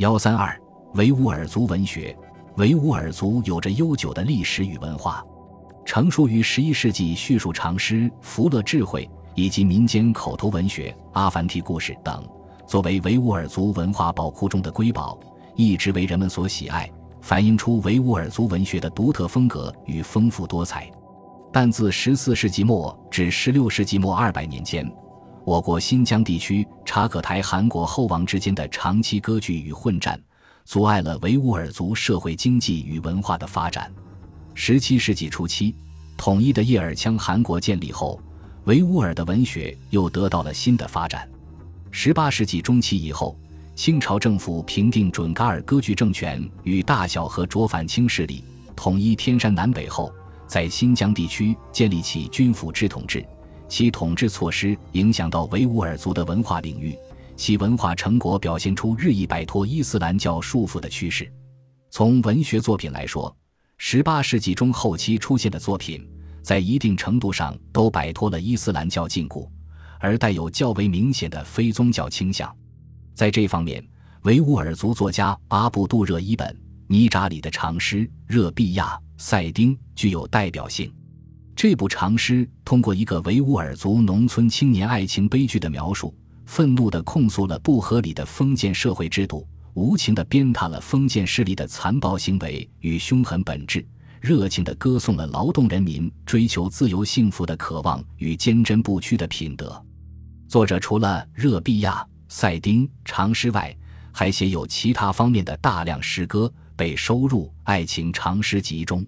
幺三二维吾尔族文学，维吾尔族有着悠久的历史与文化，成书于十一世纪，叙述长诗、福乐智慧以及民间口头文学、阿凡提故事等，作为维吾尔族文化宝库中的瑰宝，一直为人们所喜爱，反映出维吾尔族文学的独特风格与丰富多彩。但自十四世纪末至十六世纪末二百年间。我国新疆地区察可台汗国后王之间的长期割据与混战，阻碍了维吾尔族社会经济与文化的发展。十七世纪初期，统一的叶尔羌汗国建立后，维吾尔的文学又得到了新的发展。十八世纪中期以后，清朝政府平定准噶尔割据政权与大小和卓反清势力，统一天山南北后，在新疆地区建立起军府制统治。其统治措施影响到维吾尔族的文化领域，其文化成果表现出日益摆脱伊斯兰教束缚的趋势。从文学作品来说，十八世纪中后期出现的作品，在一定程度上都摆脱了伊斯兰教禁锢，而带有较为明显的非宗教倾向。在这方面，维吾尔族作家阿布杜热伊本·尼扎里的长诗《热毕亚·赛丁》具有代表性。这部长诗通过一个维吾尔族农村青年爱情悲剧的描述，愤怒地控诉了不合理的封建社会制度，无情地鞭挞了封建势力的残暴行为与凶狠本质，热情地歌颂了劳动人民追求自由幸福的渴望与坚贞不屈的品德。作者除了《热毕亚·赛丁》长诗外，还写有其他方面的大量诗歌，被收入《爱情长诗集》中。